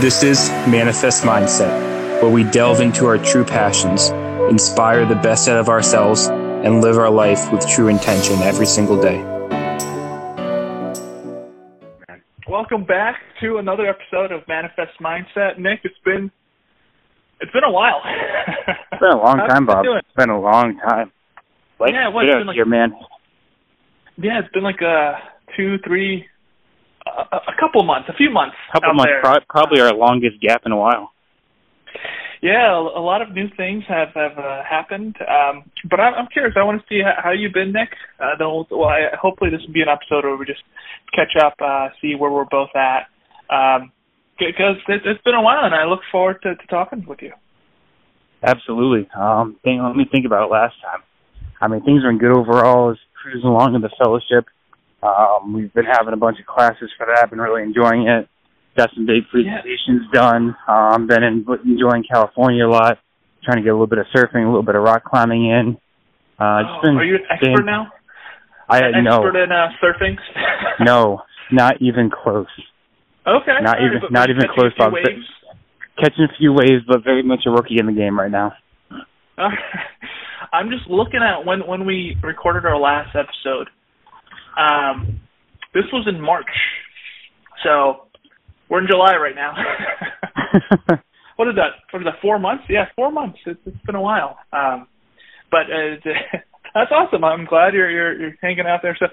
This is Manifest Mindset, where we delve into our true passions, inspire the best out of ourselves, and live our life with true intention every single day. Welcome back to another episode of Manifest Mindset. Nick, it's been it's been a while. It's been a long time, Bob. doing? It's been a long time. Like, Yeah, well, get it's out been like- here, man. yeah, it's been like uh two, three, a, a couple months, a few months. A couple months, pro- probably our longest gap in a while. Yeah, a, lot of new things have have uh, happened. Um, but I'm, I'm curious. I want to see how, how you've been, Nick. Uh, then we'll, well, I, hopefully this will be an episode where we just catch up, uh, see where we're both at. Um, because it, it's been a while, and I look forward to, to talking with you. Absolutely. Um, think, let me think about it last time. I mean, things are in good overall. Is cruising along in the fellowship. Um, we've been having a bunch of classes for that. Been really enjoying it. Got some big presentations done. Um, been in, enjoying California a lot. Trying to get a little bit of surfing, a little bit of rock climbing in. Uh, just Oh, been, are you an expert been- now? I An no, expert in uh, surfing? no, not even close. Okay. Not even- not even close, Bob. Catching a few waves, but very much a rookie in the game right now. Uh, I'm just looking at when when we recorded our last episode. Um, this was in March, so we're in July right now. what is that? What is that? Four months? Yeah, four months. It's, it's been a while. Um, but uh, that's awesome. I'm glad you're you're, you're hanging out there. So.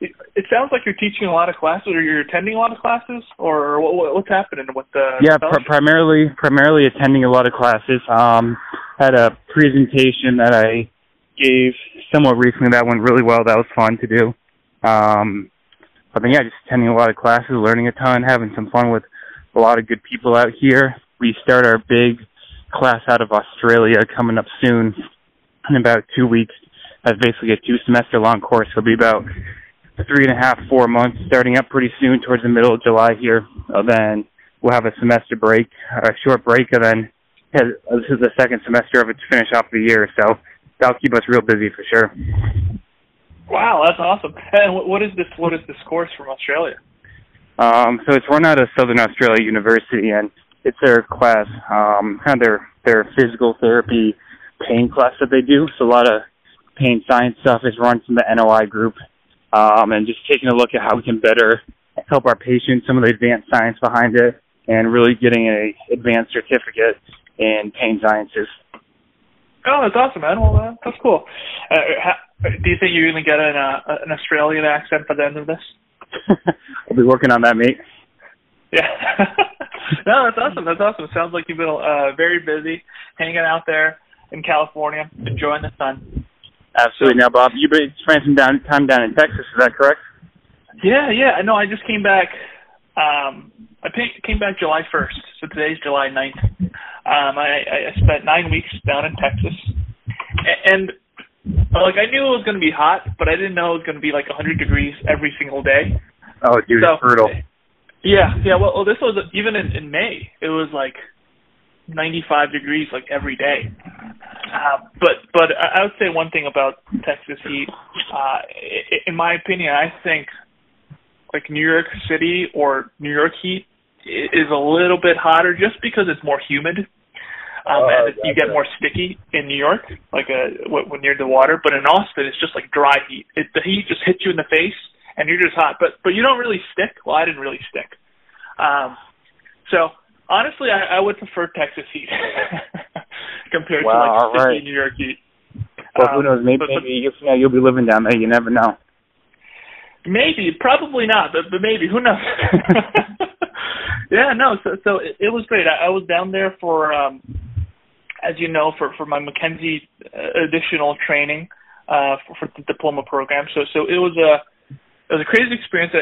It, it sounds like you're teaching a lot of classes, or you're attending a lot of classes, or what, what's happening with the yeah, pr- primarily primarily attending a lot of classes. Um, had a presentation that I gave somewhat recently that went really well. That was fun to do. Um, but then yeah, just attending a lot of classes, learning a ton, having some fun with a lot of good people out here. We start our big class out of Australia coming up soon in about two weeks. That's basically a two semester long course. It'll be about three and a half, four months, starting up pretty soon towards the middle of July here. Uh, then we'll have a semester break, a short break, and then yeah, this is the second semester of it to finish off the year. So that'll keep us real busy for sure. Wow, that's awesome. And what, what is this? What is this course from Australia? Um, so it's run out of Southern Australia University, and it's their class, um, kind of their their physical therapy pain class that they do. So a lot of pain science stuff is run from the NOI group, um, and just taking a look at how we can better help our patients, some of the advanced science behind it, and really getting a advanced certificate in pain sciences. Oh, that's awesome, man. Well, uh, that's cool. Uh, ha, do you think you're going to get an uh, an Australian accent by the end of this? I'll be working on that, mate. Yeah. no, that's awesome. That's awesome. Sounds like you've been uh, very busy hanging out there in California, enjoying the sun. Absolutely. Now, Bob, you've been spending some down, time down in Texas. Is that correct? Yeah, yeah. I know. I just came back. Um, I came back July 1st, so today's July 9th. Um, I, I spent nine weeks down in Texas, and like I knew it was going to be hot, but I didn't know it was going to be like 100 degrees every single day. Oh, dude, So- it's brutal. Yeah, yeah. Well, well this was even in, in May. It was like 95 degrees like every day. Uh, but but I I would say one thing about Texas heat. Uh, i- in my opinion, I think like New York City or New York heat i- is a little bit hotter just because it's more humid. Um, Oh, and it, you get more sticky in New York, like uh, when when near the water. But in Austin, it's just like dry heat. It, the heat just hits you in the face, and you're just hot. But but you don't really stick. Well, I didn't really stick. Um, so honestly, I, I would prefer Texas heat compared Wow, to like sticky right. New York heat. Well, who Um, knows? Maybe, but- maybe you, you know, you'll be living down there. You never know. Maybe, probably not, but but maybe. Who knows? yeah, no. So so it, it was great. I, I was down there for, um, as you know, for for my McKenzie uh, additional training uh, for, for the diploma program. So so it was a it was a crazy experience.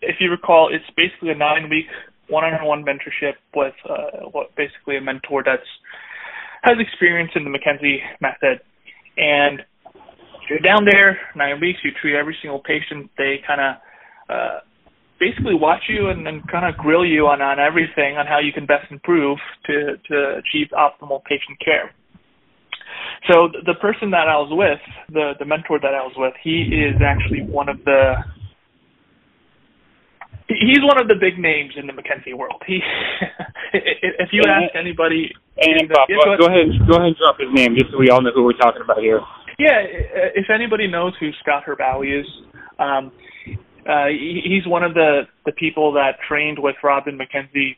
If you recall, it's basically a nine week one on one mentorship with uh, what basically a mentor that's has experience in the McKenzie method, and you're down there nine weeks. You treat every single patient. They kind of uh, basically watch you and, and kind of grill you on on everything on how you can best improve to to achieve optimal patient care. So the person that I was with, the the mentor that I was with, he is actually one of the he's one of the big names in the McKenzie world. He, if you and, ask anybody, and Bob, yeah, go, go ahead, go ahead and drop his name just so we all know who we're talking about here. Yeah, if anybody knows who Scott Herbowy is, um, uh, he's one of the the people that trained with Robin McKenzie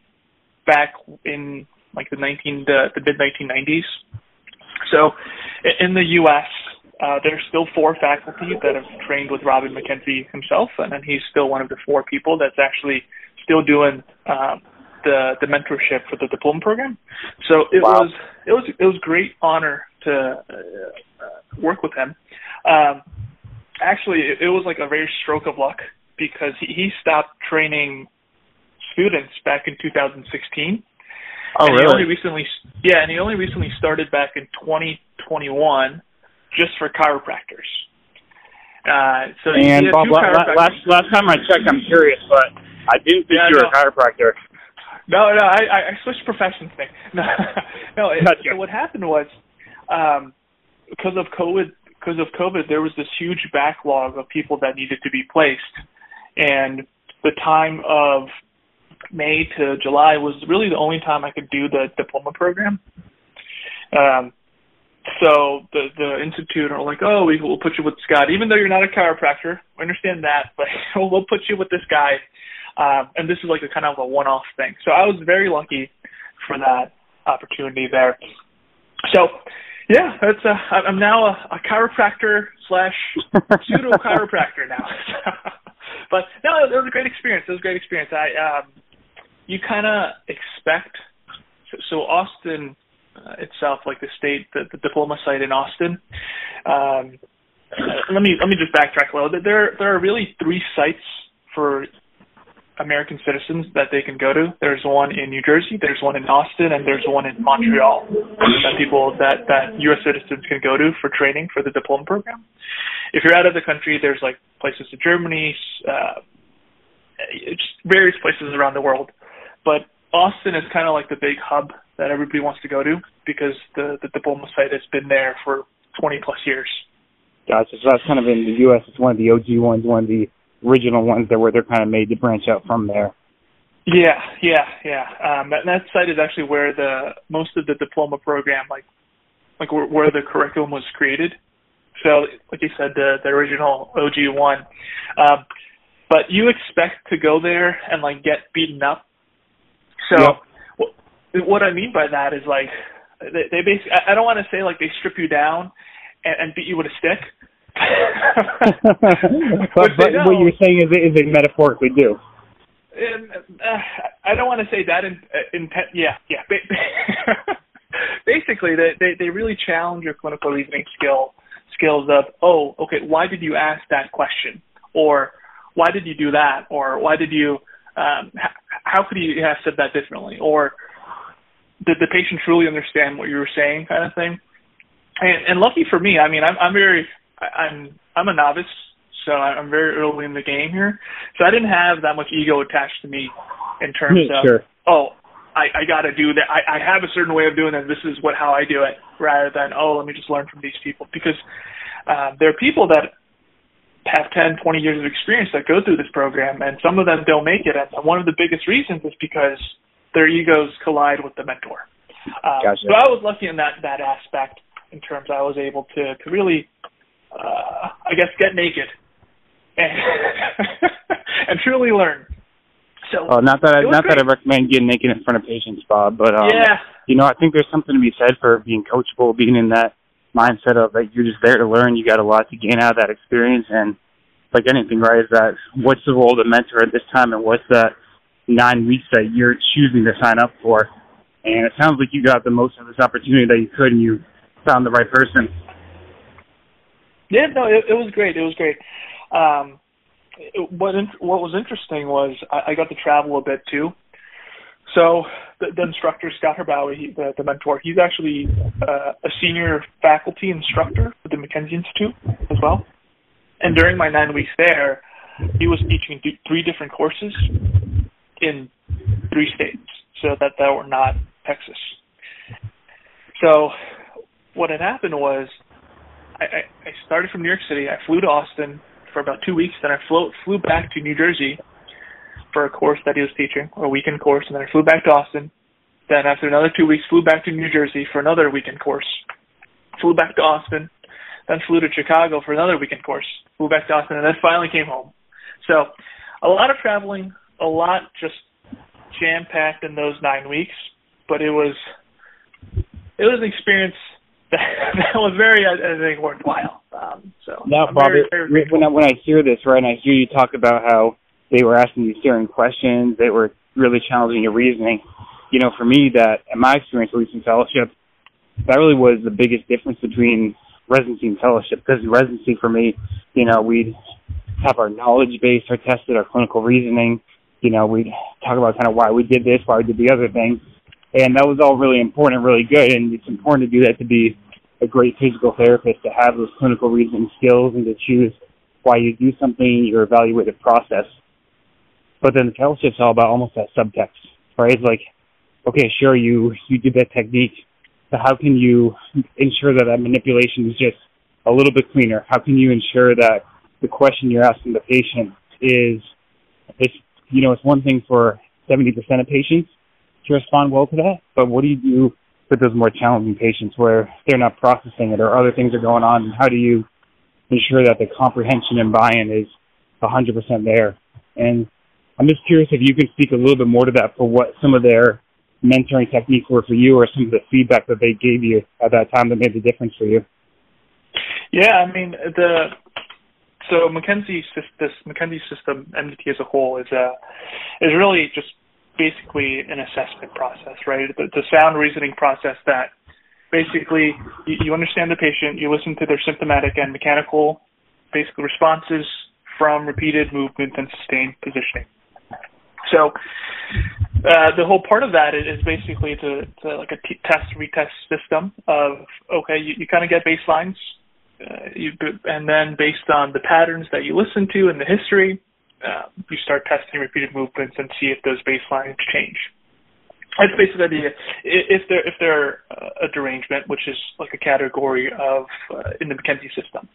back in like the 19 the, the mid 1990s. So in the U.S., uh, there's still four faculty that have trained with Robin McKenzie himself, and then he's still one of the four people that's actually still doing uh, the the mentorship for the diploma program. So it wow. was it was it was great honor to uh, work with him. Um, actually, it, it was like a very stroke of luck because he, stopped training students back in 2016. Oh, and really? He only recently, yeah, and he only recently started back in 2021 just for chiropractors. Uh, so and Bob, last last time I checked, I'm curious, but I didn't think yeah, you were no. a chiropractor. No, no, I, I switched professions. Thing. No, no. It, Gotcha. so what happened was, um, because of COVID, because of COVID, there was this huge backlog of people that needed to be placed, and the time of May to July was really the only time I could do the diploma program. Um, so the the institute are like, oh, we will put you with Scott, even though you're not a chiropractor. We understand that, but we'll put you with this guy. Um, and this is like a kind of a one-off thing. So I was very lucky for that opportunity there. So yeah, that's a, I'm now a, a chiropractor slash pseudo chiropractor now. but no, it was a great experience. It was a great experience. I um, you kind of expect so, so Austin uh, itself, like the state, the, the diploma site in Austin. Um, let me let me just backtrack a little. Bit. There there are really three sites for American citizens that they can go to. There's one in New Jersey, there's one in Austin, and there's one in Montreal that people that that U.S. citizens can go to for training for the diploma program. If you're out of the country, there's like places in Germany, uh, just various places around the world. But Austin is kind of like the big hub that everybody wants to go to because the the diploma site has been there for 20 plus years. Gotcha. So that's kind of in the U.S. It's one of the OG ones, one of the original ones that where they're kind of made to branch out from there. Yeah, yeah, yeah. Um, that that site is actually where the most of the diploma program, like like where, where the curriculum was created. So, like you said, the the original OG one. Um, but you expect to go there and like get beaten up. So, Yep. what, what I mean by that is like they, they basically. I I don't want to say like they strip you down and, and beat you with a stick. but but what you're saying is is they metaphorically do. Um, uh, I don't want to say that in, uh, in yeah, yeah. Basically, they, they they really challenge your clinical reasoning skill skills of oh, okay, why did you ask that question, or why did you do that, or why did you um, h- how could you have said that differently, or did the patient truly understand what you were saying, kind of thing. And, and lucky for me, I mean, I'm I'm very I'm I'm a novice, so I'm very early in the game here, so I didn't have that much ego attached to me in terms of sure. oh, I, I got to do that. I, I have a certain way of doing it. This is what how I do it, rather than oh, let me just learn from these people because uh, there are people that have 10, 20 years of experience that go through this program, and some of them don't make it. And one of the biggest reasons is because their egos collide with the mentor. Um, Gotcha. So I was lucky in that that aspect in terms I was able to to really, uh, I guess, get naked and and truly learn. So Oh, not that I, not that I recommend getting naked in front of patients, Bob, but um, yeah, you know, I think there's something to be said for being coachable, being in that mindset of that you're just there to learn. You got a lot to gain out of that experience, and like anything, right? Is that what's the role of the mentor at this time, and what's that nine weeks that you're choosing to sign up for? And it sounds like you got the most of this opportunity that you could, and you found the right person. Yeah, no, it, it was great. It was great. Um, what in, what was interesting was I, I got to travel a bit too. So the, the instructor Scott Herbowy, he, the, the mentor, he's actually uh, a senior faculty instructor at the McKenzie Institute as well. And during my nine weeks there, he was teaching th- three different courses in three states, so that that were not Texas. So what had happened was I, I, started from New York City. I flew to Austin for about two weeks. Then I flew flew back to New Jersey for a course that he was teaching, a weekend course, and then I flew back to Austin. Then after another two weeks, flew back to New Jersey for another weekend course. Flew back to Austin, then flew to Chicago for another weekend course. Flew back to Austin, and then finally came home. So, a lot of traveling, a lot just jam packed in those nine weeks. But it was it was an experience that, that was very, I think, worthwhile. Um, so now, I'm Bobby, very, very when I, when I hear this, right, and I hear you talk about how they were asking you certain questions, they were really challenging your reasoning. You know, for me, that in my experience, at least in fellowship, that really was the biggest difference between residency and fellowship. Because in residency, for me, you know, we'd have our knowledge base are tested, our clinical reasoning. You know, we'd talk about kind of why we did this, why we did the other thing and that was all really important, really good. And it's important to do that to be a great physical therapist, to have those clinical reasoning skills, and to choose why you do something, your evaluative process. But then the fellowship's all about almost that subtext, right? It's like, okay, sure, you you did that technique, but how can you ensure that that manipulation is just a little bit cleaner? How can you ensure that the question you're asking the patient is, it's you know, it's one thing for 70% of patients, to respond well to that. But what do you do with those more challenging patients where they're not processing it or other things are going on? And how do you ensure that the comprehension and buy-in is 100% there? And I'm just curious if you can speak a little bit more to that for what some of their mentoring techniques were for you or some of the feedback that they gave you at that time that made the difference for you. Yeah, I mean the so McKenzie this McKenzie system MDT as a whole is uh is really just basically an assessment process, right? The, the sound reasoning process that basically you, you understand the patient, you listen to their symptomatic and mechanical basically responses from repeated movement and sustained positioning. So uh, the whole part of that is, basically to, like a t- test retest system of okay, you, you kind of get baselines, uh, you, and then based on the patterns that you listen to and the history, uh, you start testing repeated movements and see if those baselines change. That's basically the idea. If they're if they're uh, a derangement, which is like a category of uh, in the McKenzie system.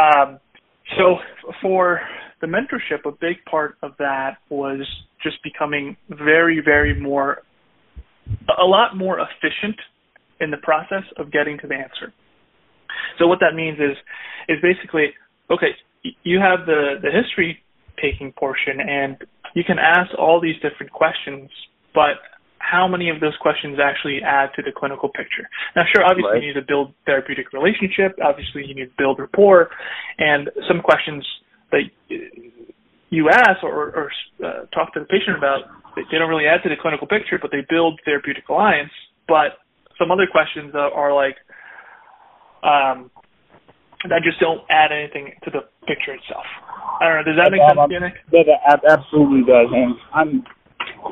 Um, so for the mentorship, a big part of that was just becoming very, very more, a lot more efficient in the process of getting to the answer. So what that means is, is basically, okay, you have the, the history taking portion and you can ask all these different questions, but how many of those questions actually add to the clinical picture? Now, sure, obviously right. you need to build therapeutic relationship. Obviously you need to build rapport, and some questions that you ask or, or uh, talk to the patient about, they don't really add to the clinical picture, but they build therapeutic alliance. But some other questions are like, um, that just don't add anything to the picture itself. I don't know. Does that make sense, um, Nick? That, that absolutely does. And I'm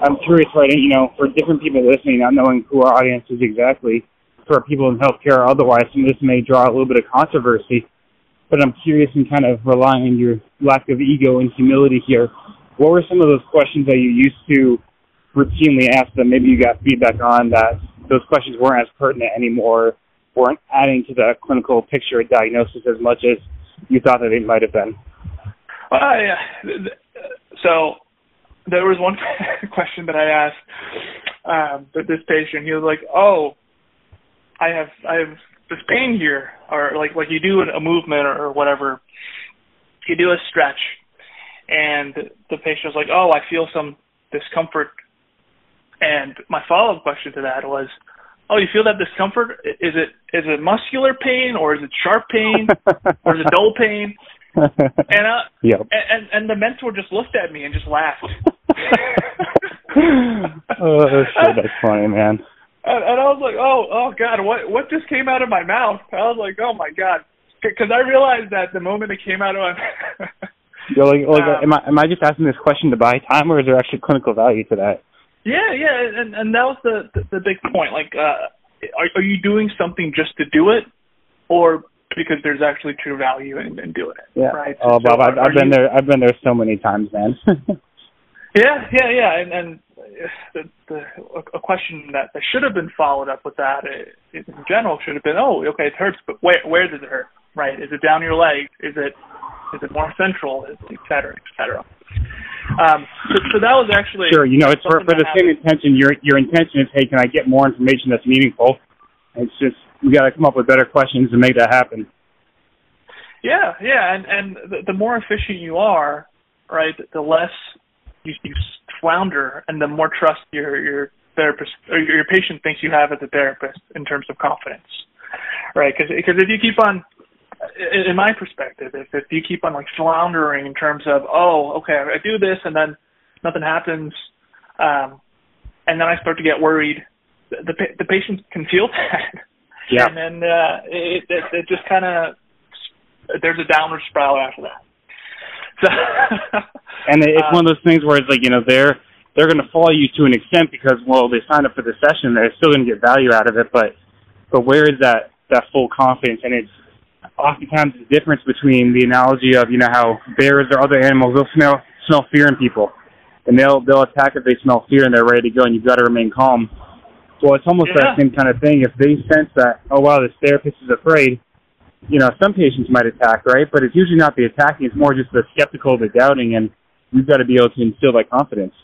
I'm curious, right? You know, for different people listening, not knowing who our audience is exactly, for people in healthcare or otherwise, some of this may draw a little bit of controversy. But I'm curious and kind of relying on your lack of ego and humility here. What were some of those questions that you used to routinely ask them? Maybe you got feedback on that those questions weren't as pertinent anymore, weren't adding to the clinical picture or diagnosis as much as you thought that they might have been. Uh, yeah. So there was one question that I asked um, this patient. He was like, "Oh, I have I have this pain here," or like like you do a movement or, or whatever, you do a stretch, and the patient was like, "Oh, I feel some discomfort." And my follow up question to that was, "Oh, you feel that discomfort? Is it is it muscular pain or is it sharp pain or is it dull pain?" and uh, yep. and and the mentor just looked at me and just laughed. oh shit, that's funny, man. And, and I was like, oh, oh god, what what just came out of my mouth? I was like, oh my god, because I realized that the moment it came out of my. You're like, like um, am I am I just asking this question to buy time, or is there actually clinical value to that? Yeah, yeah, and and that was the the, the big point. Like, uh, are are you doing something just to do it, or because there's actually true value in, in doing it. Yeah. Right. Oh, so Bob, I've, I've been you, there. I've been there so many times, man. yeah, yeah, yeah, and and the, the a question that, that should have been followed up with that uh, in general should have been, oh, okay, it hurts, but where where does it hurt? Right? Is it down your leg? Is it is it more central? Is, Et cetera, et cetera. Um, so, so that was actually sure. You know, it's for, for the happened. same intention. Your your intention is, hey, can I get more information that's meaningful? It's just we got to come up with better questions to make that happen. Yeah, yeah, and and the, the more efficient you are, right, the less you, you flounder, and the more trust your your therapist or your patient thinks you have as a therapist in terms of confidence, right? Because because if you keep on, in my perspective, if if you keep on like floundering in terms of oh okay I do this and then nothing happens, um, and then I start to get worried, the the, the patient can feel that. Yeah. And then uh, it, it it just kind of there's a downward spiral after that. So, and it's um, one of those things where it's like you know they're they're going to follow you to an extent because well they signed up for the session they're still going to get value out of it but but where is that that full confidence and it's oftentimes the difference between the analogy of you know how bears or other animals they'll smell smell fear in people. And they'll they'll attack if they smell fear and they're ready to go and you've got to remain calm. Well it's almost Yeah. that same kind of thing. If they sense that oh wow this therapist is afraid you know some patients might attack right? But it's usually not the attacking. It's more just the skeptical the doubting and you've got to be able to instill that confidence.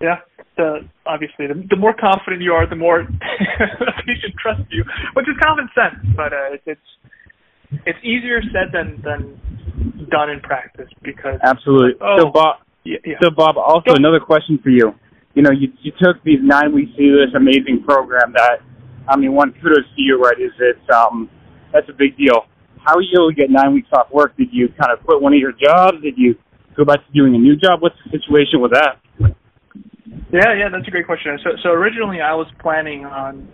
Yeah, the obviously the, the more confident you are, the more the patient trust you, which is common sense, but uh, it's it's easier said than than done in practice because Absolutely. Oh. So Bob, yeah, yeah. so Bob, also Go. another question for you. You know, you you took these nine weeks to this amazing program that, I mean, one kudos to you, right? Is it's um that's a big deal. How are you able to get nine weeks off work? Did you kind of quit one of your jobs? Did you go back to doing a new job? What's the situation with that? Yeah, yeah, that's a great question. So, so originally I was planning on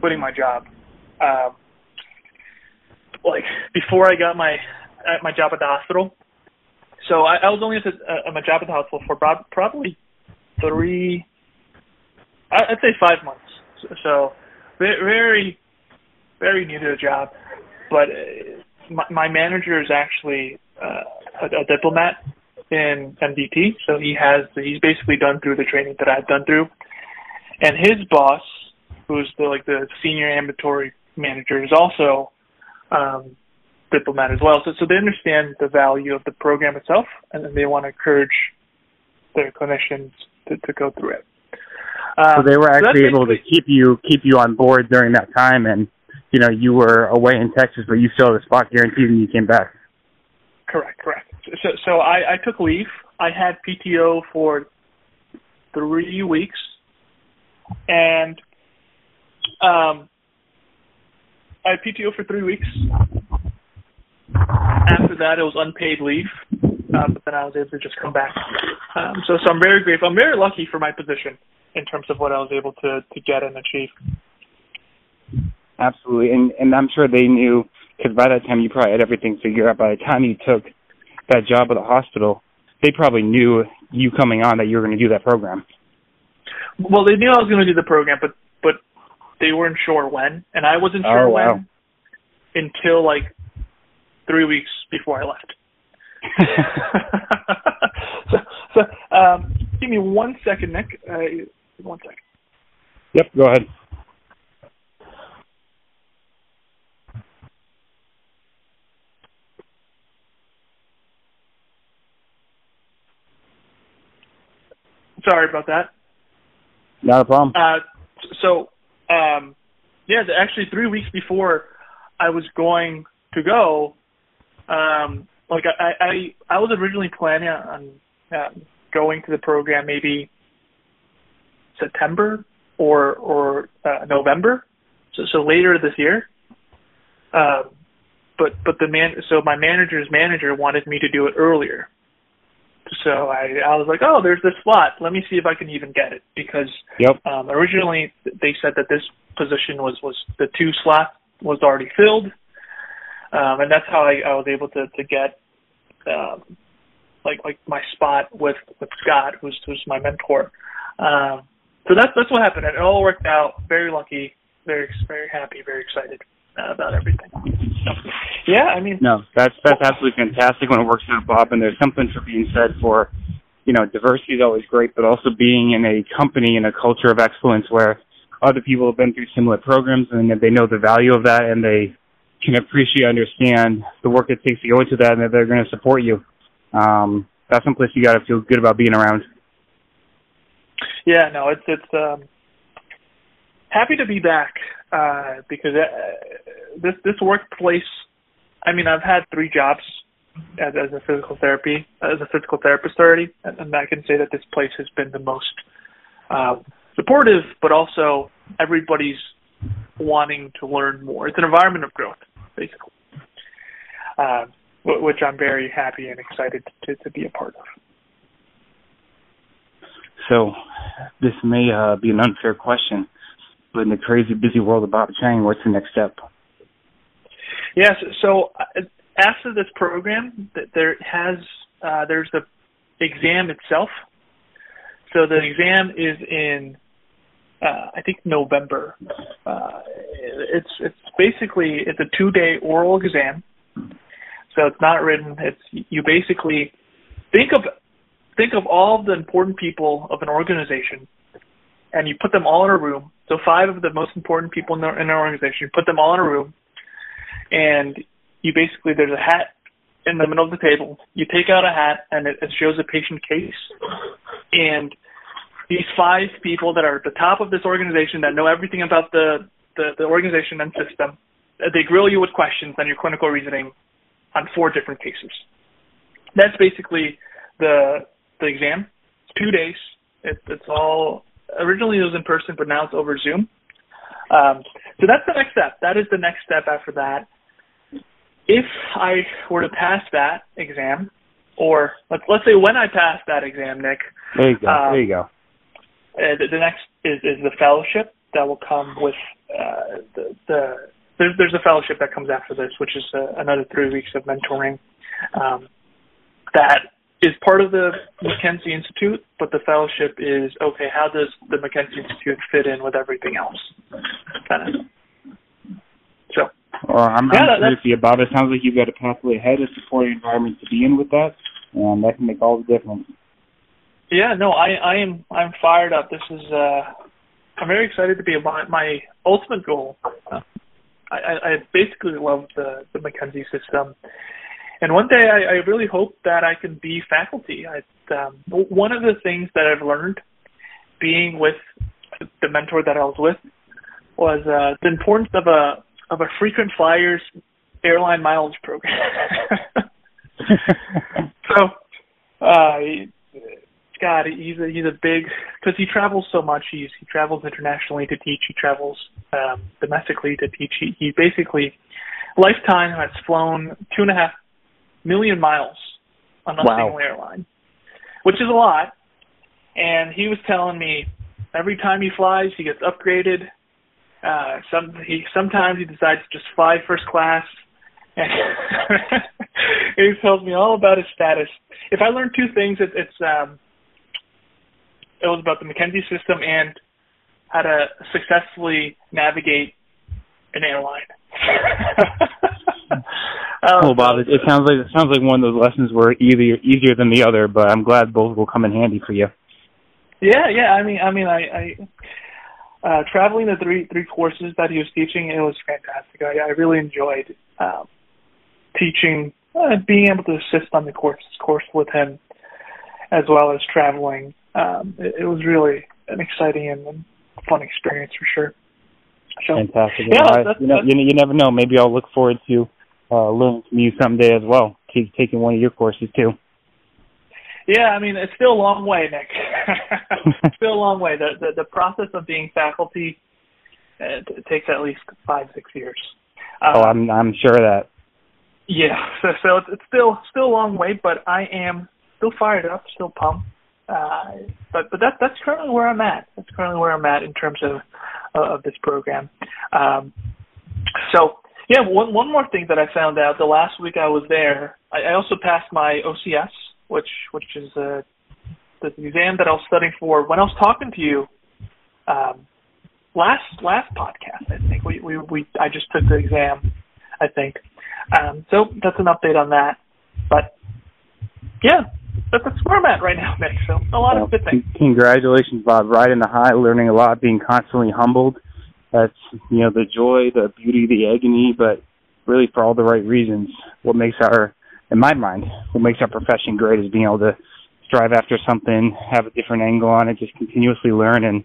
quitting my job, uh, like before I got my at my job at the hospital. So I, I was only at, the, uh, at my job at the hospital for prob- probably three, I'd say five months. So, so very, very new to the job. But uh, my, my manager is actually uh, a, a diplomat in MDT, so he has he's basically done through the training that I've done through, and his boss, who's the like the senior ambulatory manager, is also um, diplomat as well. So so they understand the value of the program itself, and then they want to encourage their clinicians to, to go through it. Um, So they were that's actually able to keep you keep you on board during that time, and you know you were away in Texas, but you still had a spot guaranteed, and you came back. Correct, correct. So, so I, I took leave. I had PTO for three weeks, and um, I had PTO for three weeks. After that, it was unpaid leave, uh, but then I was able to just come back. Um, so, so I'm very grateful. I'm very lucky for my position in terms of what I was able to to get and achieve. Absolutely, and and I'm sure they knew because by that time you probably had everything figured out. By the time you took that job at the hospital, they probably knew you coming on that you were going to do that program. Well, they knew I was going to do the program, but but they weren't sure when, and I wasn't sure Oh, wow. when until like three weeks before I left. so, so um, give me one second, Nick. Uh, one second. Yep, go ahead. Sorry about that. Not a problem. Uh, so, um, yeah, actually, three weeks before I was going to go, um, like I, I, I was originally planning on um, going to the program maybe September or or uh, November, so so later this year. Um, but but the man, so my manager's manager wanted me to do it earlier. So I I was like, oh, there's this slot. Let me see if I can even get it because Yep. um, originally, they said that this position was was the two slot was already filled, um, and that's how I, I was able to to get um, like like my spot with with Scott, who's who's my mentor. Um, so that's that's what happened, and it all worked out. Very lucky, very very happy, very excited uh, about everything. So, yeah, I mean, No, that's that's absolutely fantastic when it works out, Bob. And there's something for being said for, you know, diversity is always great, but also being in a company in a culture of excellence where other people have been through similar programs and that they know the value of that and they can appreciate, understand the work it takes to go into that, and that they're going to support you. Um, that's some place you got to feel good about being around. Yeah, no, it's it's um, happy to be back uh, because uh, this this workplace. I mean, I've had three jobs as, as a physical therapy as a physical therapist already, and, and I can say that this place has been the most uh, supportive, but also everybody's wanting to learn more. It's an environment of growth, basically, uh, which I'm very happy and excited to, to be a part of. So, this may uh, be an unfair question, but in the crazy busy world of Bob Chang, what's the next step? Yes. So uh, after this program, there has uh, there's the exam itself. So the exam is in uh, I think November. Uh, it's it's basically it's a two day oral exam. So it's not written. It's you basically think of think of all the important people of an organization, and you put them all in a room. So five of the most important people in, the, in an organization, you put them all in a room, and you basically there's a hat in the middle of the table. You take out a hat, and it, it shows a patient case, and these five people that are at the top of this organization that know everything about the, the, the organization and system, they grill you with questions on your clinical reasoning on four different cases. That's basically the the exam. It's two days. It, it's all originally it was in person, but now it's over Zoom. Um, so that's the next step. That is the next step after that. If I were to pass that exam, or let's let's say when I pass that exam, Nick. There you go. Um, there you go. Uh, the, the, next is, is the fellowship that will come with uh, the, the there's there's a fellowship that comes after this, which is uh, another three weeks of mentoring. Um, that is part of the McKenzie Institute, but the fellowship is okay. How does the McKenzie Institute fit in with everything else? Kind of. Well, I'm, yeah, I'm curious about it. Sounds like you've got a pathway ahead, a supporting environment to be in with that, and that can make all the difference. Yeah, no, I, I am I'm fired up. This is uh I'm very excited to be my my ultimate goal. Uh, I, I basically love the the McKenzie system, and one day I, I really hope that I can be faculty. I, um, one of the things that I've learned being with the mentor that I was with was uh, the importance of a of a frequent flyers airline mileage program. so, uh, Scott, he's a he's a big because he travels so much. He's he travels internationally to teach. He travels um, domestically to teach. He, he basically lifetime has flown two and a half million miles on a wow. single airline, which is a lot. And he was telling me every time he flies, he gets upgraded. Uh, some he sometimes he decides to just fly first class. And he tells me all about his status. If I learned two things, it, it's um, it was about the McKenzie system and how to successfully navigate an airline. oh, Bob, it, it sounds like it sounds like one of those lessons were either easier than the other, but I'm glad both will come in handy for you. Yeah, yeah. I mean, I mean, I, I uh, traveling the three three courses that he was teaching, it was fantastic. I, I really enjoyed um, teaching, uh, being able to assist on the course course with him, as well as traveling um, it, it was really an exciting and fun experience for sure. So, Fantastic. Yeah, well, that's, you know, you, you never know. Maybe I'll look forward to uh, learning from you someday as well. Take, taking one of your courses too. Yeah, I mean it's still a long way, Nick. still a long way. The, the the process of being faculty it, it takes at least five six years. Um, oh, I'm I'm sure of that. Yeah, so so it's, it's still still a long way, but I am still fired up, still pumped. Uh, but but that that's currently where I'm at. That's currently where I'm at in terms of uh, of this program. Um, so yeah, one one more thing that I found out the last week I was there, I, I also passed my OCS, which which is uh, the exam that I was studying for when I was talking to you um, last last podcast. I think we we, we I just took the exam. I think um, so. That's an update on that. But yeah, that's where I'm at right now, Nick. So a lot well, of good things. Congratulations, Bob. Riding the high, learning a lot, being constantly humbled. That's you know the joy, the beauty, the agony, but really for all the right reasons. What makes our in my mind, what makes our profession great is being able to strive after something, have a different angle on it, just continuously learn. And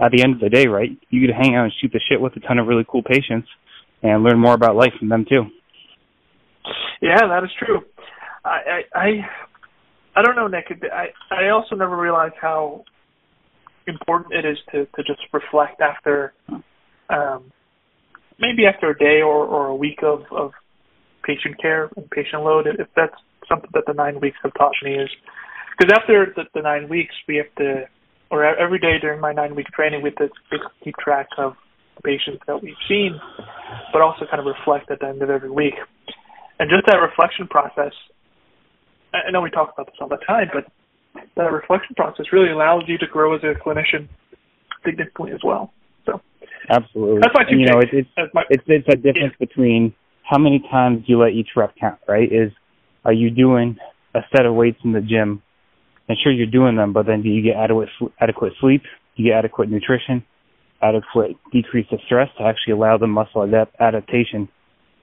at the end of the day, right, you get to hang out and shoot the shit with a ton of really cool patients and learn more about life from them too. Yeah, that is true. I I I, don't know, Nick. I I also never realized how important it is to to just reflect after um maybe after a day or or a week of of patient care and patient load if that's something that the nine weeks have taught me is because after the, the nine weeks we have to or every day during my nine week training we have to keep track of the patients that we've seen but also kind of reflect at the end of every week. And just that reflection process I know we talk about this all the time but that reflection process really allows you to grow as a clinician significantly as well. So absolutely. That's my two and, you know it's it's, my, it's it's a difference yeah. between how many times do you let each rep count right is are you doing a set of weights in the gym and sure you're doing them but then do you get adequate adequate sleep do you get adequate nutrition adequate decrease of stress to actually allow the muscle adapt- adaptation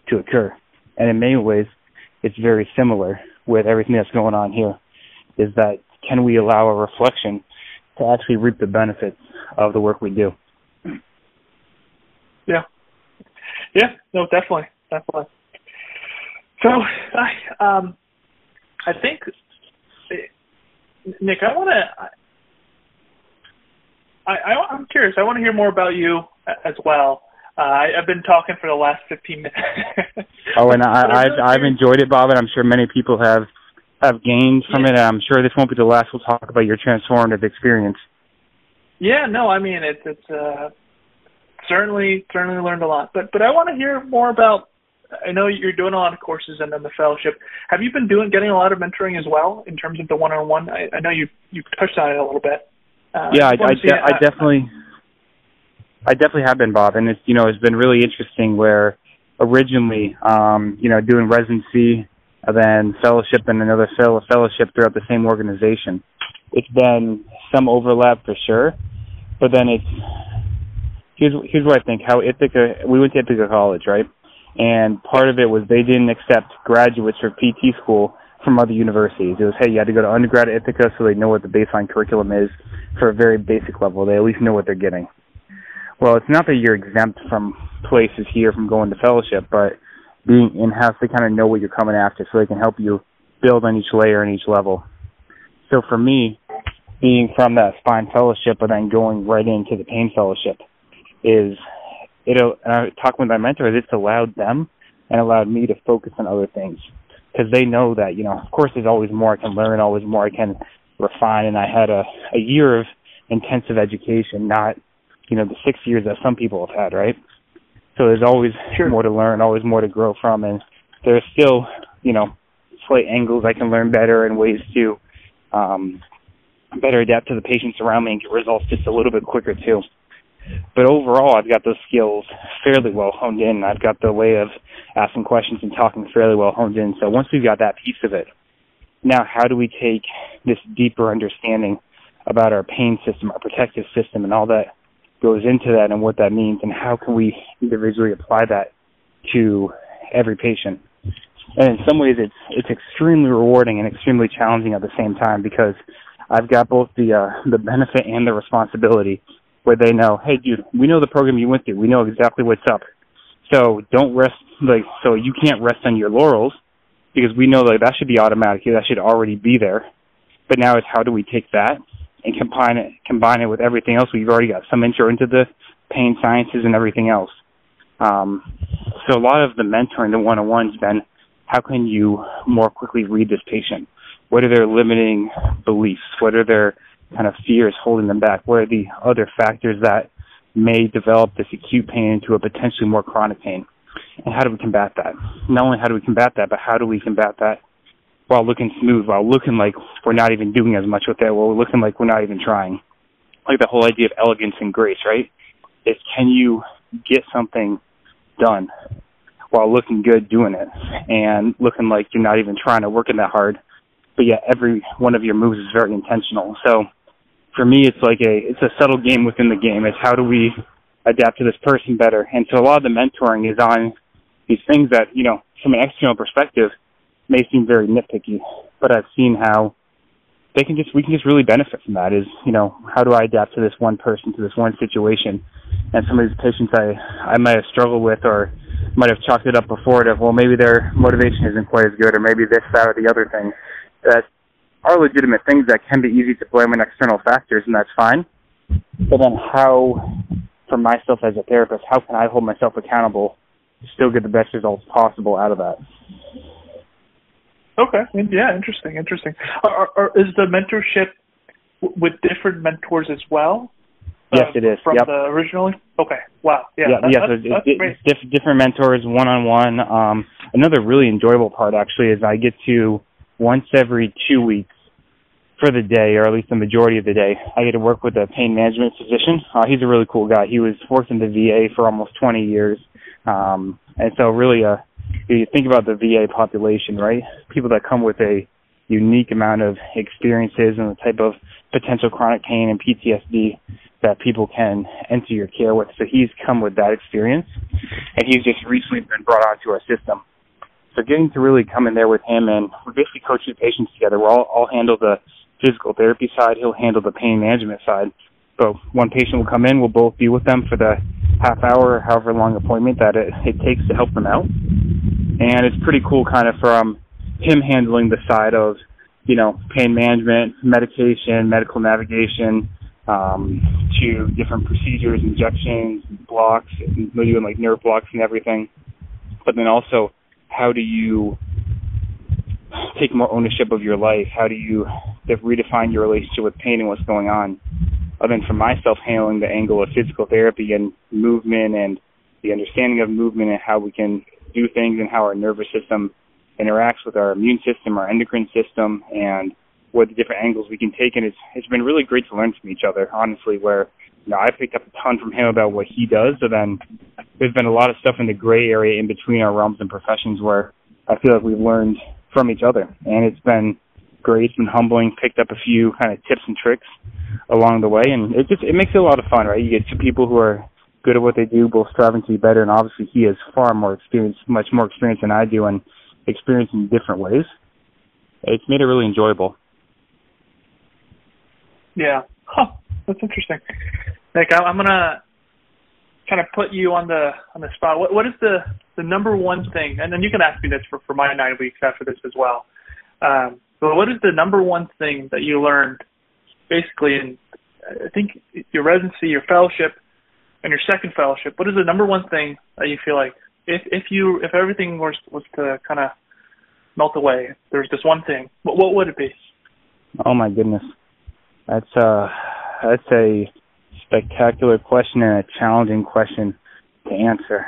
to occur and in many ways it's very similar with everything that's going on here is that can we allow a reflection to actually reap the benefits of the work we do? Yeah. Yeah, no, definitely. Definitely. So I um I think Nick, I want to I, I I'm curious. I want to hear more about you as well. Uh, I, I've been talking for the last 15 minutes. oh, and I, I've I've enjoyed it, Bob, and I'm sure many people have have gained from yeah. it. I'm sure this won't be the last we'll talk about your transformative experience. Yeah, no, I mean it's it's uh, certainly certainly learned a lot. But but I want to hear more about. I know you're doing a lot of courses and then the fellowship. Have you been doing getting a lot of mentoring as well in terms of the one-on-one? I, I know you you touched on it a little bit. Uh, yeah, I, I, de- I definitely, I definitely have been, Bob, and it's you know it's been really interesting where originally, um, you know, doing residency and then fellowship and another fellow fellowship throughout the same organization. It's been some overlap for sure, but then it's here's here's what I think. How Ithaca we went to Ithaca College, right? And part of it was they didn't accept graduates for PT school from other universities. It was hey, you had to go to undergrad at Ithaca so they know what the baseline curriculum is for a very basic level. They at least know what they're getting. Well, it's not that you're exempt from places here from going to fellowship, but being in house, they kind of know what you're coming after, so they can help you build on each layer and each level. So for me, being from that spine fellowship but then going right into the pain fellowship is it. And I talking with my mentors, it's allowed them and allowed me to focus on other things because they know that you know, of course, there's always more I can learn, always more I can refine. And I had a a year of intensive education, not you know the six years that some people have had, right? So there's always sure. more to learn, always more to grow from, and there's still, you know, slight angles I can learn better and ways to um, better adapt to the patients around me and get results just a little bit quicker too. But overall, I've got those skills fairly well honed in. I've got the way of asking questions and talking fairly well honed in. So once we've got that piece of it, now how do we take this deeper understanding about our pain system, our protective system, and all that goes into that and what that means and how can we individually apply that to every patient. And in some ways it's it's extremely rewarding and extremely challenging at the same time because I've got both the uh the benefit and the responsibility where they know, hey dude, we know the program you went through. We know exactly what's up. So don't rest like so you can't rest on your laurels because we know that that should be automatic. That should already be there. But now it's how do we take that and combine it combine it with everything else. We've already got some intro into the pain sciences and everything else. Um, so a lot of the mentoring, the one on one's been how can you more quickly read this patient? What are their limiting beliefs? What are their kind of fears holding them back? What are the other factors that may develop this acute pain into a potentially more chronic pain? And how do we combat that? Not only how do we combat that, but how do we combat that while looking smooth, while looking like we're not even doing as much with it, while looking like we're not even trying. Like the whole idea of elegance and grace, right? Is can you get something done while looking good doing it and looking like you're not even trying to work it that hard, but yet every one of your moves is very intentional. So for me, it's like a it's a subtle game within the game. It's how do we adapt to this person better? And so a lot of the mentoring is on these things that you know from an external perspective may seem very nitpicky, but I've seen how they can just we can just really benefit from that. Is you know how do I adapt to this one person to this one situation, and some of these patients I I might have struggled with or might have chalked it up before to well maybe their motivation isn't quite as good or maybe this that or the other thing that are legitimate things that can be easy to blame on external factors and that's fine. But then how for myself as a therapist, how can I hold myself accountable to still get the best results possible out of that? Okay. Yeah. Interesting. Interesting. Are, are, is the mentorship w- with different mentors as well? Yes, uh, it is. From yep. the originally. Okay. Wow. Yeah. Yeah. That, yes. that's, that's diff- different mentors, one on one. Um, another really enjoyable part actually is I get to once every two weeks for the day, or at least the majority of the day, I get to work with a pain management physician. Uh, he's a really cool guy. He was worked in the VA for almost 20 years, um, and so really, uh, you think about the VA population, right? People that come with a unique amount of experiences and the type of potential chronic pain and PTSD that people can enter your care with. So he's come with that experience, and he's just recently been brought onto our system. So getting to really come in there with him and we're basically coaching patients together. We'll all, all handle the physical therapy side. He'll handle the pain management side. So one patient will come in. We'll both be with them for the half hour or however long appointment that it, it takes to help them out. And it's pretty cool kind of from him handling the side of, you know, pain management, medication, medical navigation, um, to different procedures, injections, blocks, doing like nerve blocks and everything. But then also, how do you take more ownership of your life? How do you redefine your relationship with pain and what's going on? Other than for myself handling the angle of physical therapy and movement and the understanding of movement and how we can do things and how our nervous system interacts with our immune system, our endocrine system, and what the different angles we can take. And it's it's been really great to learn from each other, honestly. Where you know I picked up a ton from him about what he does, so then there's been a lot of stuff in the gray area in between our realms and professions where I feel like we've learned from each other, and it's been It's been humbling. Picked up a few kind of tips and tricks along the way, and it just it makes it a lot of fun, right? You get two people who are good at what they do, both striving to be better, and obviously he has far more experience, much more experience than I do, and experience in different ways. It's made it really enjoyable. Yeah. Huh. That's interesting. Nick, I'm gonna kind of put you on the on the spot. What what is the the number one thing? And then you can ask me this for for my nine weeks after this as well. Um, but what is the number one thing that you learned, basically in I think your residency, your fellowship, and your second fellowship? What is the number one thing that you feel like if if you if everything was was to kind of melt away, there's this one thing. What what would it be? Oh my goodness, that's uh that's a spectacular question and a challenging question to answer.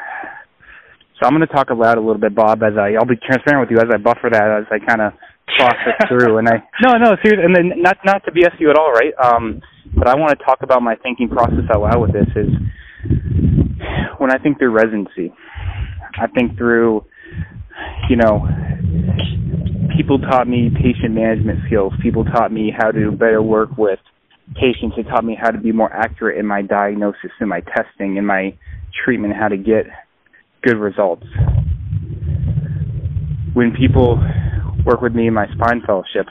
So I'm going to talk aloud a little bit, Bob, as I I'll be transparent with you as I buffer that as I kind of process through. And I no no seriously, and then not not to BS you at all, right? Um, but I want to talk about my thinking process out loud with this is when I think through residency, I think through, you know, people taught me patient management skills. People taught me how to better work with patients. They taught me how to be more accurate in my diagnosis, in my testing, in my treatment, how to get good results. When people work with me in my spine fellowship,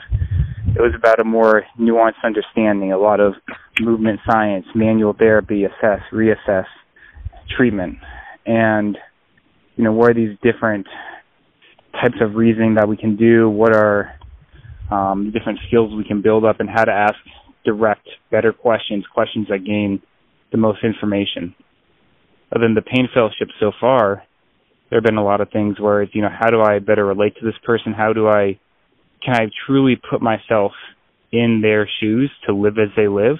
it was about a more nuanced understanding, a lot of movement science, manual therapy, assess, reassess, treatment. And, you know, what are these different types of reasoning that we can do? What are um, different skills we can build up and how to ask direct, better questions, questions that gain the most information. Other than the pain fellowship so far, there have been a lot of things where it's, you know, how do I better relate to this person? How do I, can I truly put myself in their shoes to live as they live?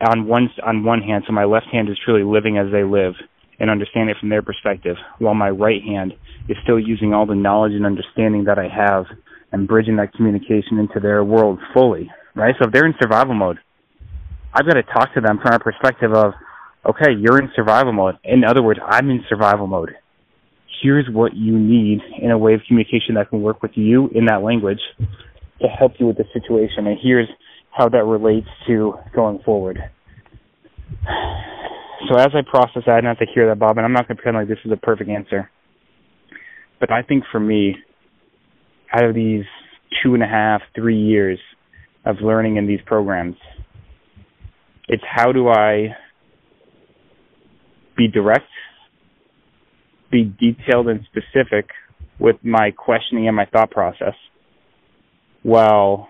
On one, on one hand, so my left hand is truly living as they live and understand it from their perspective, while my right hand is still using all the knowledge and understanding that I have and bridging that communication into their world fully, right? So if they're in survival mode, I've got to talk to them from a perspective of, okay, you're in survival mode. In other words, I'm in survival mode. Here's what you need in a way of communication that can work with you in that language to help you with the situation. And here's how that relates to going forward. So as I process that, and as I hear that, Bob, and I'm not going to pretend like this is a perfect answer, but I think for me, out of these two and a half, three years of learning in these programs. It's how do I be direct, be detailed and specific with my questioning and my thought process while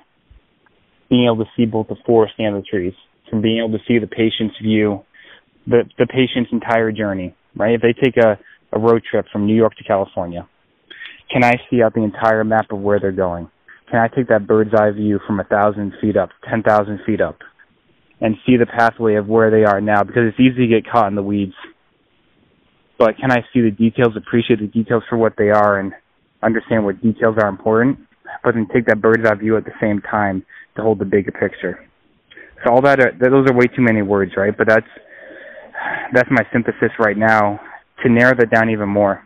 being able to see both the forest and the trees, from being able to see the patient's view, the, the patient's entire journey, right? If they take a, a road trip from New York to California, can I see out the entire map of where they're going? Can I take that bird's eye view from a thousand feet up, ten thousand feet up, and see the pathway of where they are now? Because it's easy to get caught in the weeds. But can I see the details, appreciate the details for what they are, and understand what details are important, but then take that bird's eye view at the same time to hold the bigger picture. So all that, are, those are way too many words, right? But that's that's my synthesis right now. To narrow that down even more,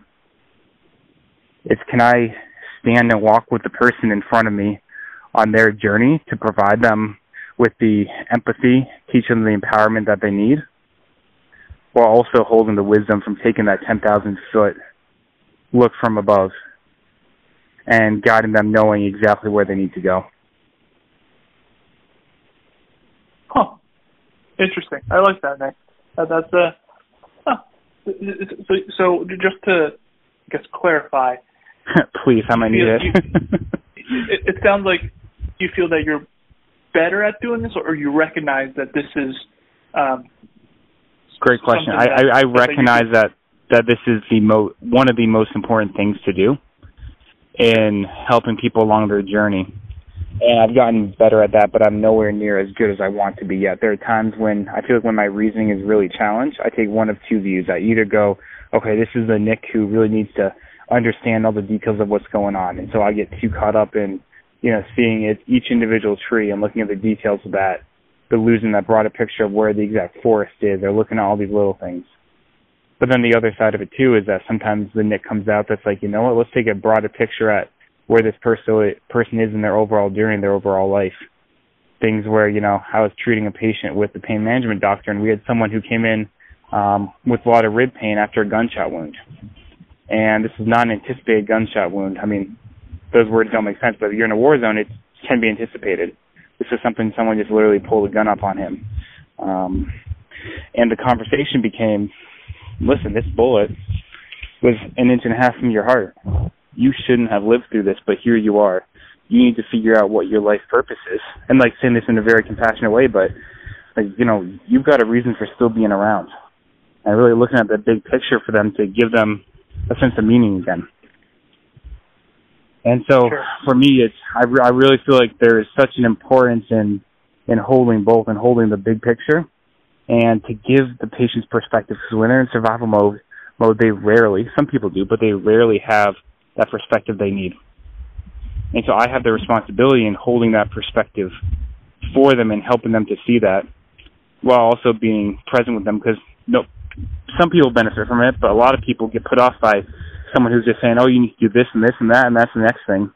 it's can I stand and walk with the person in front of me on their journey to provide them with the empathy, teach them the empowerment that they need, while also holding the wisdom from taking that 10,000 foot look from above and guiding them knowing exactly where they need to go. Huh. Interesting. I like that, Nick. Uh, that's a. Uh, huh. So, so just to, I guess, clarify. Please, I might need it. it. It sounds like you feel that you're better at doing this, or you recognize that this is. Um, Great question. I, I, I recognize that that this is the mo- one of the most important things to do in helping people along their journey. And I've gotten better at that, but I'm nowhere near as good as I want to be yet. There are times when I feel like when my reasoning is really challenged, I take one of two views. I either go, okay, this is the Nick who really needs to understand all the details of what's going on. And so I get too caught up in, you know, seeing it, each individual tree and looking at the details of that, losing that broader picture of where the exact forest is or looking at all these little things. But then the other side of it too is that sometimes the Nick comes out that's like, you know what, let's take a broader picture at where this person person is in their overall journey, their overall life. Things where you know I was treating a patient with the pain management doctor, and we had someone who came in um, with a lot of rib pain after a gunshot wound, and this is not an anticipated gunshot wound. I mean, those words don't make sense, but if you're in a war zone, it can be anticipated. This is something someone just literally pulled a gun up on him, um, and the conversation became listen, this bullet was an inch and a half from your heart. You shouldn't have lived through this, but here you are. You need to figure out what your life purpose is. And like saying this in a very compassionate way, but like, you know, you've got a reason for still being around. And really looking at the big picture for them to give them a sense of meaning again. And so sure. for me, it's I, re- I really feel like there is such an importance in in holding both and holding the big picture and to give the patient's perspective. Because when they're in survival mode, mode they rarely, some people do, but they rarely have that perspective they need. And so I have the responsibility in holding that perspective for them and helping them to see that while also being present with them because no, some people benefit from it, but a lot of people get put off by someone who's just saying, oh, you need to do this and this and that, and that's the next thing.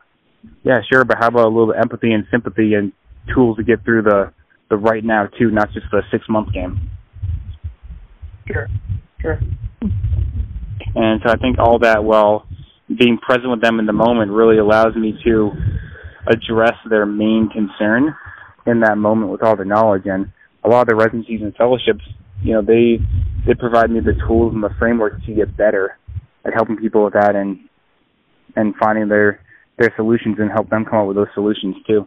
Yeah, sure, but how about a little empathy and sympathy and tools to get through the the right now too, not just the six month game. Sure, sure. And so I think all that while being present with them in the moment really allows me to address their main concern in that moment with all the knowledge and a lot of the residencies and fellowships, you know, they they provide me the tools and the framework to get better at helping people with that and and finding their their solutions and help them come up with those solutions too.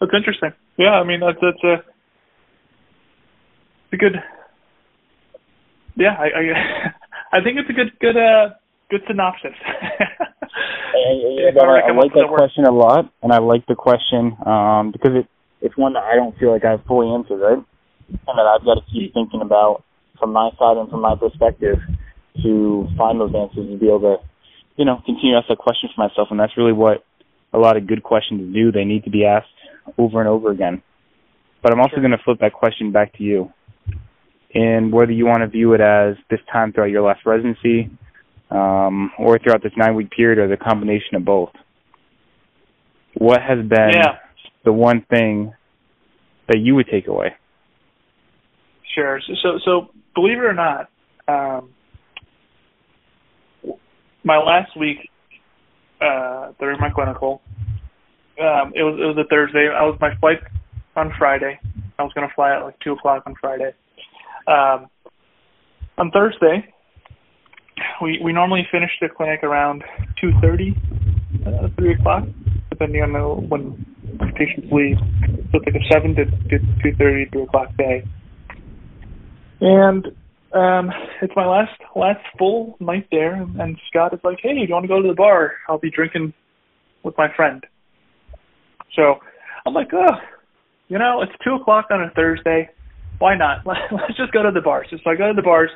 That's interesting. Yeah, I mean that's that's a, a good. Yeah, I I, I think it's a good good uh good synopsis. I, I, I like that question a lot, and I like the question um, because it it's one that I don't feel like I've fully answered, right? And that I've got to keep thinking about from my side and from my perspective to find those answers and be able to, you know, continue to ask that question for myself. And that's really what a lot of good questions do. They need to be asked over and over again. But I'm also sure. going to flip that question back to you. And whether you want to view it as this time throughout your last residency, um, or throughout this nine week period, or the combination of both, what has been yeah. the one thing that you would take away? Sure. So, so, so believe it or not, um, my last week uh, during my clinical, um, it was it was a Thursday. I was my flight on Friday. I was going to fly at like two o'clock on Friday. Um, on Thursday, we we normally finish the clinic around two thirty, uh, three o'clock, depending on the, when patients leave. So it's like a seven to, to two thirty, three o'clock day. And um, it's my last last full night there, and, and Scott is like, "Hey, do you want to go to the bar? I'll be drinking with my friend." So I'm like, "Oh, you know, it's two o'clock on a Thursday. Why not? Let's just go to the bars." So I go to the bars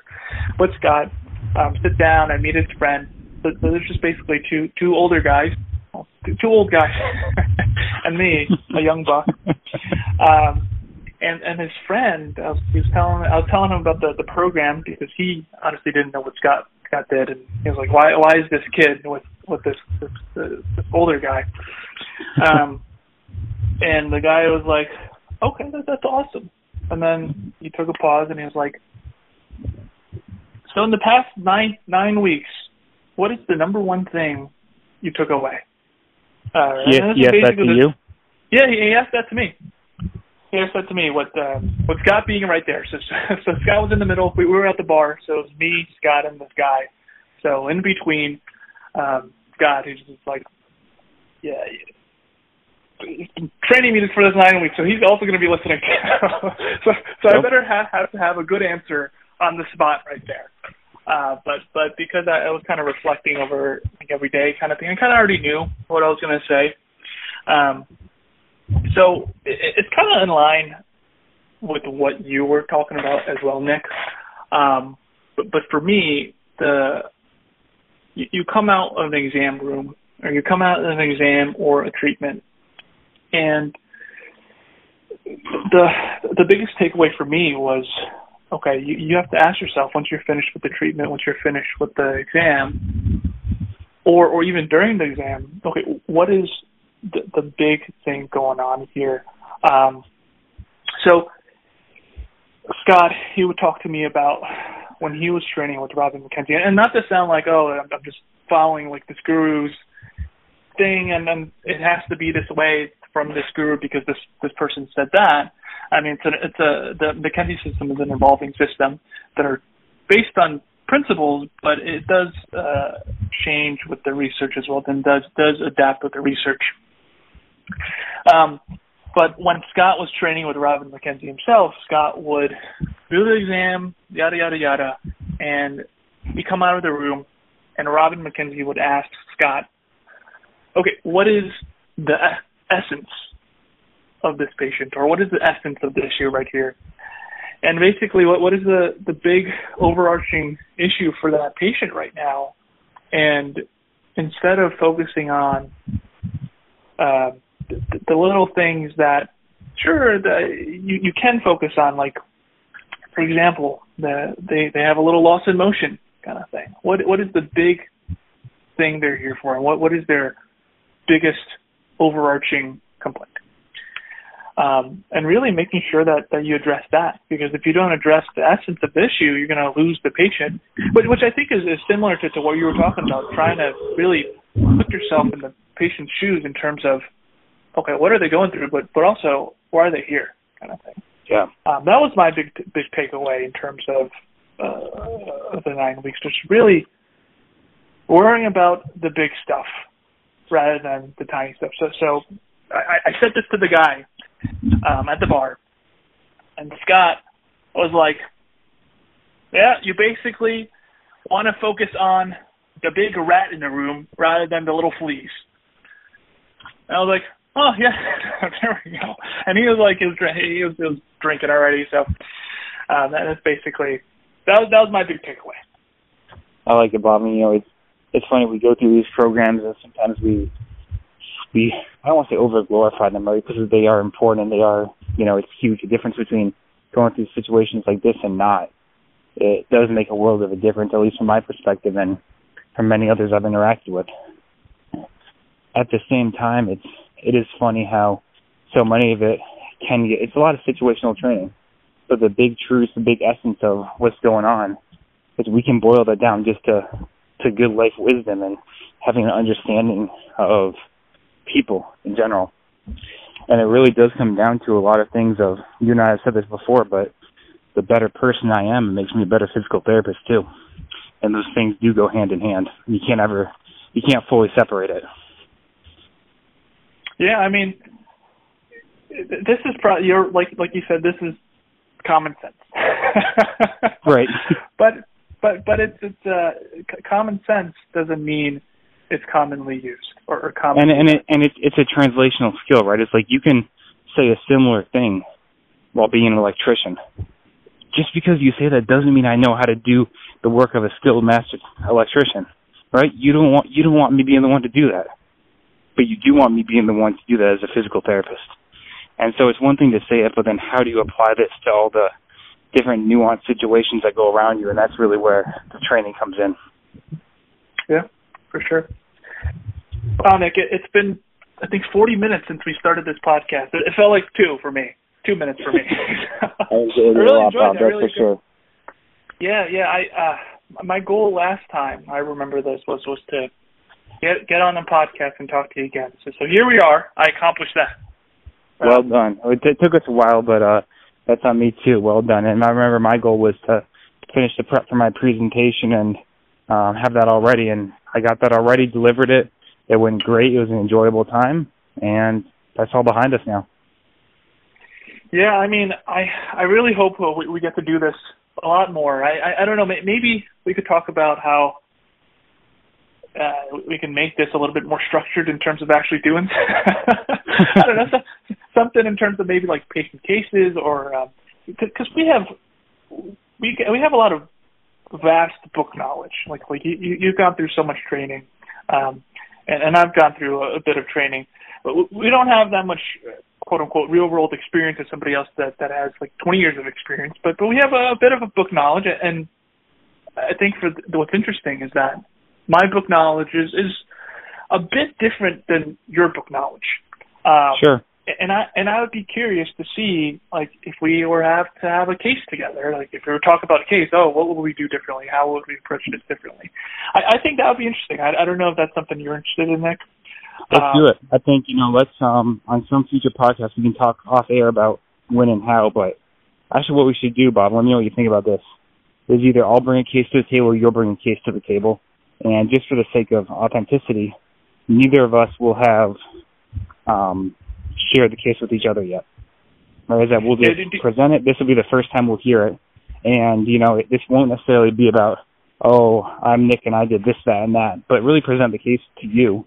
with Scott, um, sit down, I meet his friend. So, so there's just basically two two older guys, two, two old guys, and me, a young buck. Um, and and his friend, I was, he was telling I was telling him about the the program because he honestly didn't know what Scott Scott did, and he was like, why why is this kid with with this this, this older guy? Um, and the guy was like, okay, that, that's awesome. And then he took a pause and he was like, so in the past nine nine weeks, what is the number one thing you took away? Uh, yes, yes, that to you. Yeah, he, he asked that to me he said to me what uh, what Scott being right there. So so Scott was in the middle. We, we were at the bar, so it was me, Scott, and this guy. So in between, um, Scott, who's just like, yeah, training me for this nine weeks, so he's also going to be listening. so so I better have, have to have a good answer on the spot right there. Uh, but but because I, I was kind of reflecting over like, every day kind of thing, I kind of already knew what I was going to say. Um, so it's kind of in line with what you were talking about as well, Nick. Um, but, but for me, the you, you come out of an exam room, or you come out of an exam or a treatment, and the the biggest takeaway for me was okay you, you have to ask yourself once you're finished with the treatment once you're finished with the exam or or even during the exam okay what is the, big thing going on here. Um, so Scott, he would talk to me about when he was training with Robin McKenzie, and not to sound like oh I'm, I'm just following like this guru's thing, and then it has to be this way from this guru because this this person said that. I mean, it's a, it's a the McKenzie system is an evolving system that are based on principles, but it does uh, change with the research as well. and does does adapt with the research. Um, but when Scott was training with Robin McKenzie himself, Scott would do the exam, yada yada yada, and he come out of the room, and Robin McKenzie would ask Scott, "Okay, what is the essence of this patient, or what is the essence of the issue right here?" And basically, what what is the the big overarching issue for that patient right now? And instead of focusing on uh, the, little things that sure the, you you can focus on like for example the they they have a little loss in motion kind of thing. What what is the big thing they're here for? And what what is their biggest overarching complaint? Um, and really making sure that, that you address that because if you don't address the essence of the issue you're going to lose the patient. Which, which I think is, is similar to, to what you were talking about trying to really put yourself in the patient's shoes in terms of okay, what are they going through, but but also why are they here, kind of thing. Yeah, um, that was my big big takeaway in terms of uh, the nine weeks. Just really worrying about the big stuff rather than the tiny stuff. So so I, I said this to the guy um, at the bar, and Scott was like, "Yeah, you basically want to focus on the big rat in the room rather than the little fleas." And I was like, oh yeah, there we go. And he was like, he was, he was, he was drinking already, so um, that is basically that was that was my big takeaway. I like it, Bob. You know, it's it's funny we go through these programs and sometimes we we I don't want to say over glorify them, right? Because they are important and they are, you know, it's huge. The difference between going through situations like this and not, it does make a world of a difference, at least from my perspective and from many others I've interacted with. At the same time, it's it is funny how so many of it can get it's a lot of situational training. So the big truth, the big essence of what's going on is we can boil that down just to to good life wisdom and having an understanding of people in general. And it really does come down to a lot of things of you and I have said this before, but the better person I am, it makes me a better physical therapist too. And those things do go hand in hand. You can't ever you can't fully separate it. Yeah, I mean, this is probably you're like like you said, this is common sense. right. But but but it's it's uh c- common sense doesn't mean it's commonly used or, or common. And and it and it's it's a translational skill, right? It's like you can say a similar thing while being an electrician. Just because you say that doesn't mean I know how to do the work of a skilled master electrician, right? You don't want you don't want me being the one to do that, but you do want me being the one to do that as a physical therapist. And so it's one thing to say it, but then how do you apply this to all the different nuanced situations that go around you? And that's really where the training comes in. Yeah, for sure. Wow, Nick, it, it's been I think 40 minutes since we started this podcast. It, it felt like two for me. Two minutes for me. I enjoyed it really a lot, enjoyed Bob. it. I That's really for sure. Yeah, yeah. I uh my goal last time I remember this was was to get get on the podcast and talk to you again. So so here we are. I accomplished that. Well done. It, it took us a while, but uh that's on me too. Well done. And I remember my goal was to finish the prep for my presentation and um have that all ready and I got that already, delivered it. It went great. It was an enjoyable time and that's all behind us now. Yeah, I mean, I I really hope uh, we, we get to do this a lot more. I I, I don't know. Maybe we could talk about how uh, we can make this a little bit more structured in terms of actually doing. I don't know some, something in terms of maybe like patient cases or because we have we we have a lot of vast book knowledge. Like like you you- you've gone through so much training, um, and and I've gone through a, a bit of training, but we- don't have that much quote unquote real world experience as somebody else that that has like 20 years of experience. But but we have a, bit of a book knowledge, and I think for the, what's interesting is that my book knowledge is is a bit different than your book knowledge. Um, Sure. and I and I would be curious to see like if we were have to have a case together, like if we were talking about a case, oh, what would we do differently? How would we approach this differently? I, I think that would be interesting. I, I don't know if that's something you're interested in, Nick. Let's Um, do it. I think, you know, let's um on some future podcasts we can talk off air about when and how, but actually what we should do, Bob, let me know what you think about this. Is either I'll bring a case to the table or you'll bring a case to the table. And just for the sake of authenticity, neither of us will have um shared the case with each other yet. Whereas that we'll just present it. This will be the first time we'll hear it. And, you know, it, this won't necessarily be about, oh, I'm Nick and I did this, that, and that, but really present the case to you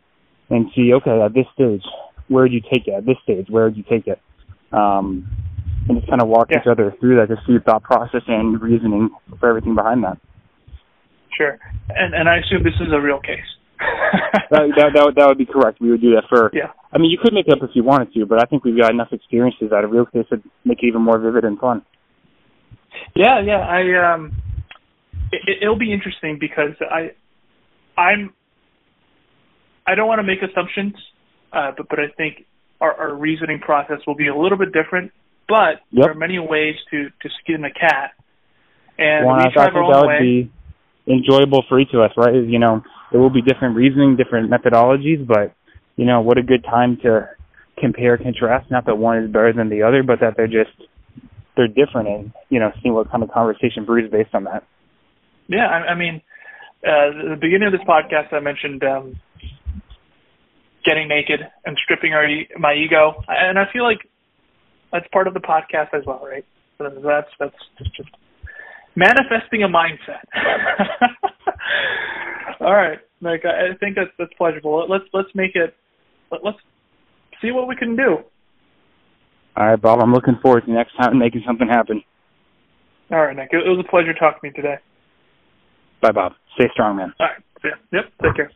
and see, okay, at this stage, where would you take it? At this stage, where would you take it? Um, and just kind of walk Yeah. each other through that to see thought process and reasoning for everything behind that. Sure. And and I assume this is a real case. that, that, that, would, that would be correct. We would do that for, yeah. I mean, you could make it up if you wanted to, but I think we've got enough experiences out of real case would make it even more vivid and fun. Yeah, yeah. I um, it, it'll be interesting because I, I'm. I don't want to make assumptions, uh, but but I think our, our reasoning process will be a little bit different. But Yep. there are many ways to to skin a cat, and Well, we I, I think that would way. be enjoyable for each of us, right? You know, there will be different reasoning, different methodologies, but you know, what a good time to compare, contrast. Not that one is better than the other, but that they're just they're different, and you know, seeing what kind of conversation brews based on that. Yeah, I, I mean, uh, the beginning of this podcast, I mentioned um, getting naked and stripping our my ego, and I feel like that's part of the podcast as well, right? So that's that's just manifesting a mindset. All right, Mike, I think that's that's pleasurable. Let's let's make it. let- Let's see what we can do. All right, Bob, I'm looking forward to next time making something happen. All right, Nick. It was a pleasure talking to you today. Bye, Bob. Stay strong, man. All right. Yeah. Yep. Take care.